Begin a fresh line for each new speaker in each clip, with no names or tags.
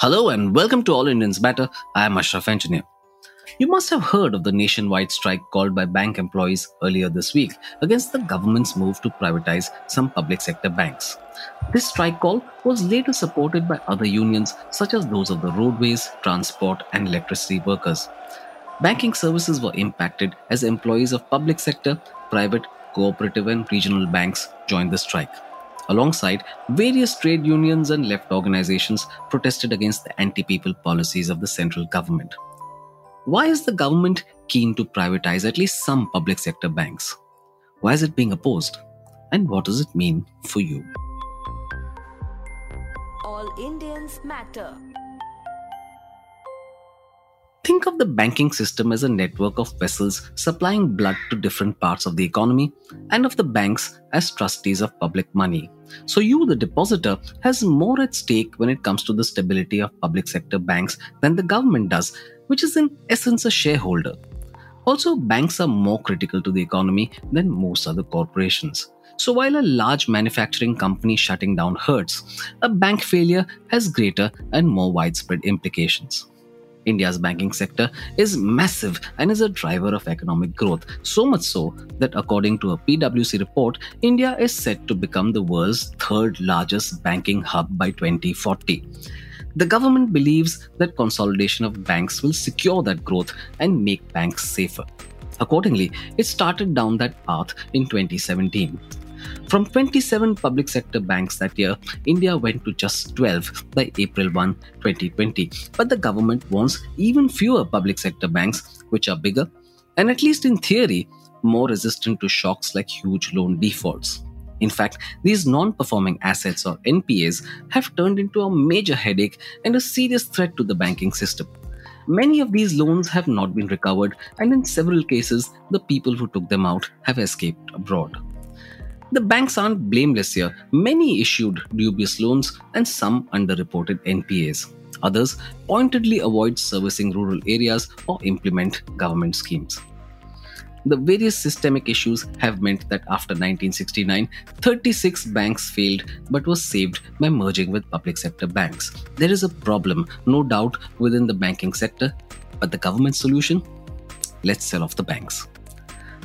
Hello and welcome to All Indians Matter. I am Ashraf Engineer. You must have heard of the nationwide strike called by bank employees earlier this week against the government's move to privatize some public sector banks. This strike call was later supported by other unions such as those of the roadways, transport, and electricity workers. Banking services were impacted as employees of public sector, private, cooperative, and regional banks joined the strike. Alongside, various trade unions and left organizations protested against the anti people policies of the central government. Why is the government keen to privatize at least some public sector banks? Why is it being opposed? And what does it mean for you?
All Indians matter.
Think of the banking system as a network of vessels supplying blood to different parts of the economy and of the banks as trustees of public money. So, you, the depositor, has more at stake when it comes to the stability of public sector banks than the government does, which is in essence a shareholder. Also, banks are more critical to the economy than most other corporations. So, while a large manufacturing company shutting down hurts, a bank failure has greater and more widespread implications. India's banking sector is massive and is a driver of economic growth, so much so that according to a PwC report, India is set to become the world's third largest banking hub by 2040. The government believes that consolidation of banks will secure that growth and make banks safer. Accordingly, it started down that path in 2017. From 27 public sector banks that year, India went to just 12 by April 1, 2020. But the government wants even fewer public sector banks, which are bigger and, at least in theory, more resistant to shocks like huge loan defaults. In fact, these non performing assets or NPAs have turned into a major headache and a serious threat to the banking system. Many of these loans have not been recovered, and in several cases, the people who took them out have escaped abroad. The banks aren't blameless here. Many issued dubious loans and some underreported NPAs. Others pointedly avoid servicing rural areas or implement government schemes. The various systemic issues have meant that after 1969, 36 banks failed but was saved by merging with public sector banks. There is a problem, no doubt, within the banking sector, but the government solution? Let's sell off the banks.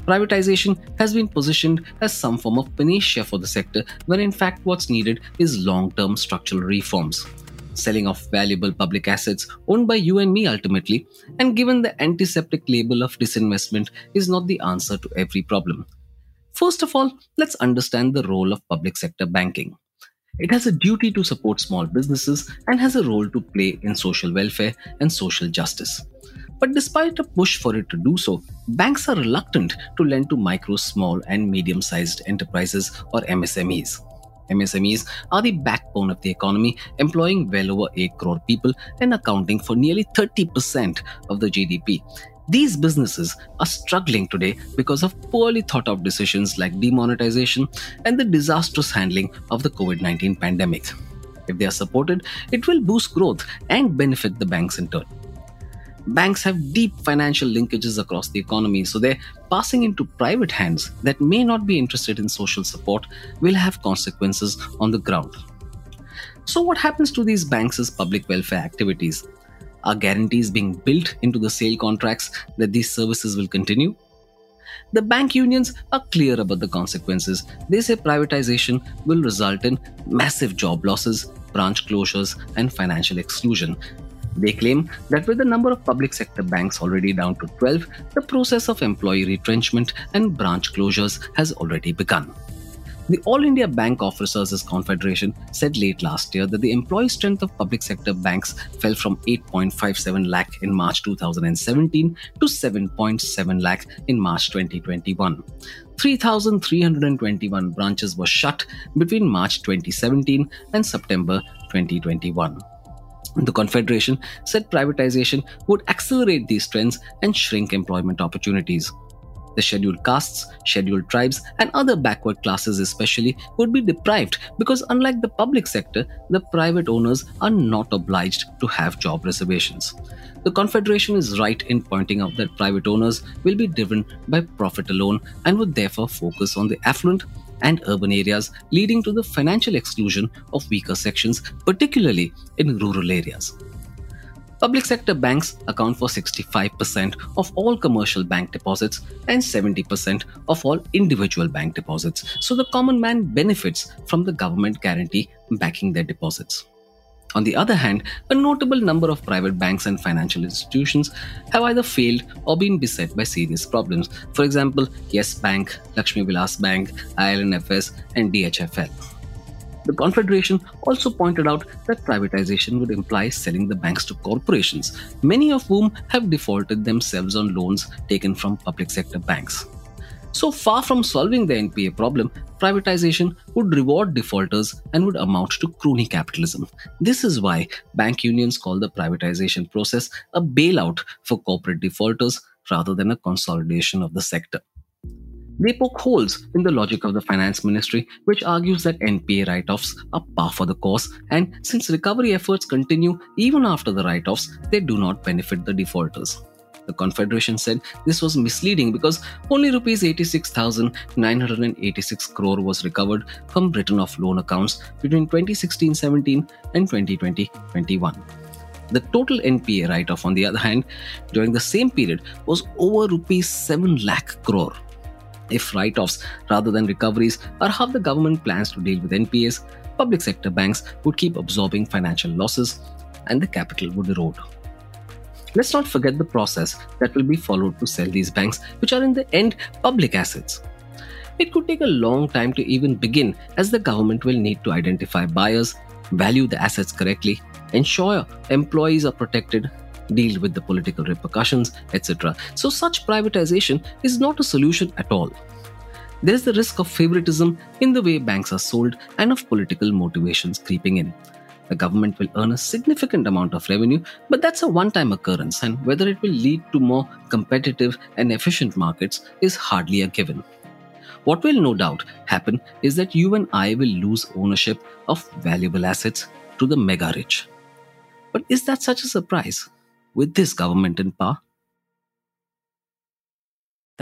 Privatization has been positioned as some form of panacea for the sector, when in fact what's needed is long term structural reforms. Selling off valuable public assets owned by you and me ultimately, and given the antiseptic label of disinvestment, is not the answer to every problem. First of all, let's understand the role of public sector banking. It has a duty to support small businesses and has a role to play in social welfare and social justice. But despite a push for it to do so, banks are reluctant to lend to micro, small, and medium sized enterprises or MSMEs. MSMEs are the backbone of the economy, employing well over 8 crore people and accounting for nearly 30% of the GDP. These businesses are struggling today because of poorly thought out decisions like demonetization and the disastrous handling of the COVID 19 pandemic. If they are supported, it will boost growth and benefit the banks in turn banks have deep financial linkages across the economy, so they're passing into private hands that may not be interested in social support will have consequences on the ground. So, what happens to these banks' public welfare activities? Are guarantees being built into the sale contracts that these services will continue? The bank unions are clear about the consequences. They say privatization will result in massive job losses, branch closures, and financial exclusion, they claim that with the number of public sector banks already down to 12, the process of employee retrenchment and branch closures has already begun. The All India Bank Officers Confederation said late last year that the employee strength of public sector banks fell from 8.57 lakh in March 2017 to 7.7 lakh in March 2021. 3,321 branches were shut between March 2017 and September 2021. The Confederation said privatization would accelerate these trends and shrink employment opportunities. The scheduled castes, scheduled tribes, and other backward classes, especially, would be deprived because, unlike the public sector, the private owners are not obliged to have job reservations. The Confederation is right in pointing out that private owners will be driven by profit alone and would therefore focus on the affluent and urban areas, leading to the financial exclusion of weaker sections, particularly in rural areas. Public sector banks account for 65% of all commercial bank deposits and 70% of all individual bank deposits, so the common man benefits from the government guarantee backing their deposits. On the other hand, a notable number of private banks and financial institutions have either failed or been beset by serious problems. For example, Yes Bank, Lakshmi Vilas Bank, IL&FS, and DHFL. The Confederation also pointed out that privatization would imply selling the banks to corporations, many of whom have defaulted themselves on loans taken from public sector banks. So far from solving the NPA problem, privatization would reward defaulters and would amount to crony capitalism. This is why bank unions call the privatization process a bailout for corporate defaulters rather than a consolidation of the sector. They poke holes in the logic of the finance ministry, which argues that NPA write offs are par for the course, and since recovery efforts continue even after the write offs, they do not benefit the defaulters. The Confederation said this was misleading because only rupees 86,986 crore was recovered from written off loan accounts between 2016-17 and 2020-21. The total NPA write-off, on the other hand, during the same period was over rupees 7 lakh crore. If write-offs rather than recoveries are how the government plans to deal with NPAs, public sector banks would keep absorbing financial losses and the capital would erode. Let's not forget the process that will be followed to sell these banks, which are in the end public assets. It could take a long time to even begin, as the government will need to identify buyers, value the assets correctly, ensure employees are protected, deal with the political repercussions, etc. So, such privatization is not a solution at all. There is the risk of favoritism in the way banks are sold and of political motivations creeping in. The government will earn a significant amount of revenue, but that's a one time occurrence, and whether it will lead to more competitive and efficient markets is hardly a given. What will no doubt happen is that you and I will lose ownership of valuable assets to the mega rich. But is that such a surprise with this government in power?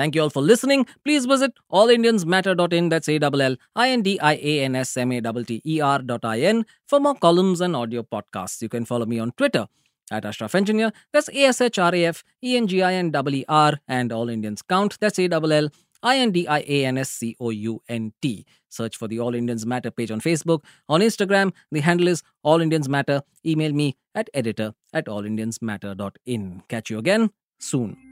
Thank you all for listening. Please visit allindiansmatter.in, that's A-L-L-I-N-D-I-A-N-S-M-A-T-T-E-R dot I-N for more columns and audio podcasts. You can follow me on Twitter at Ashraf Engineer, that's A-S-H-R-A-F-E-N-G-I-N-E-R, and All Indians Count, that's A-L-L-I-N-D-I-A-N-S-C-O-U-N-T. Search for the All Indians Matter page on Facebook. On Instagram, the handle is All Indians Matter. Email me at editor at allindiansmatter.in. Catch you again soon.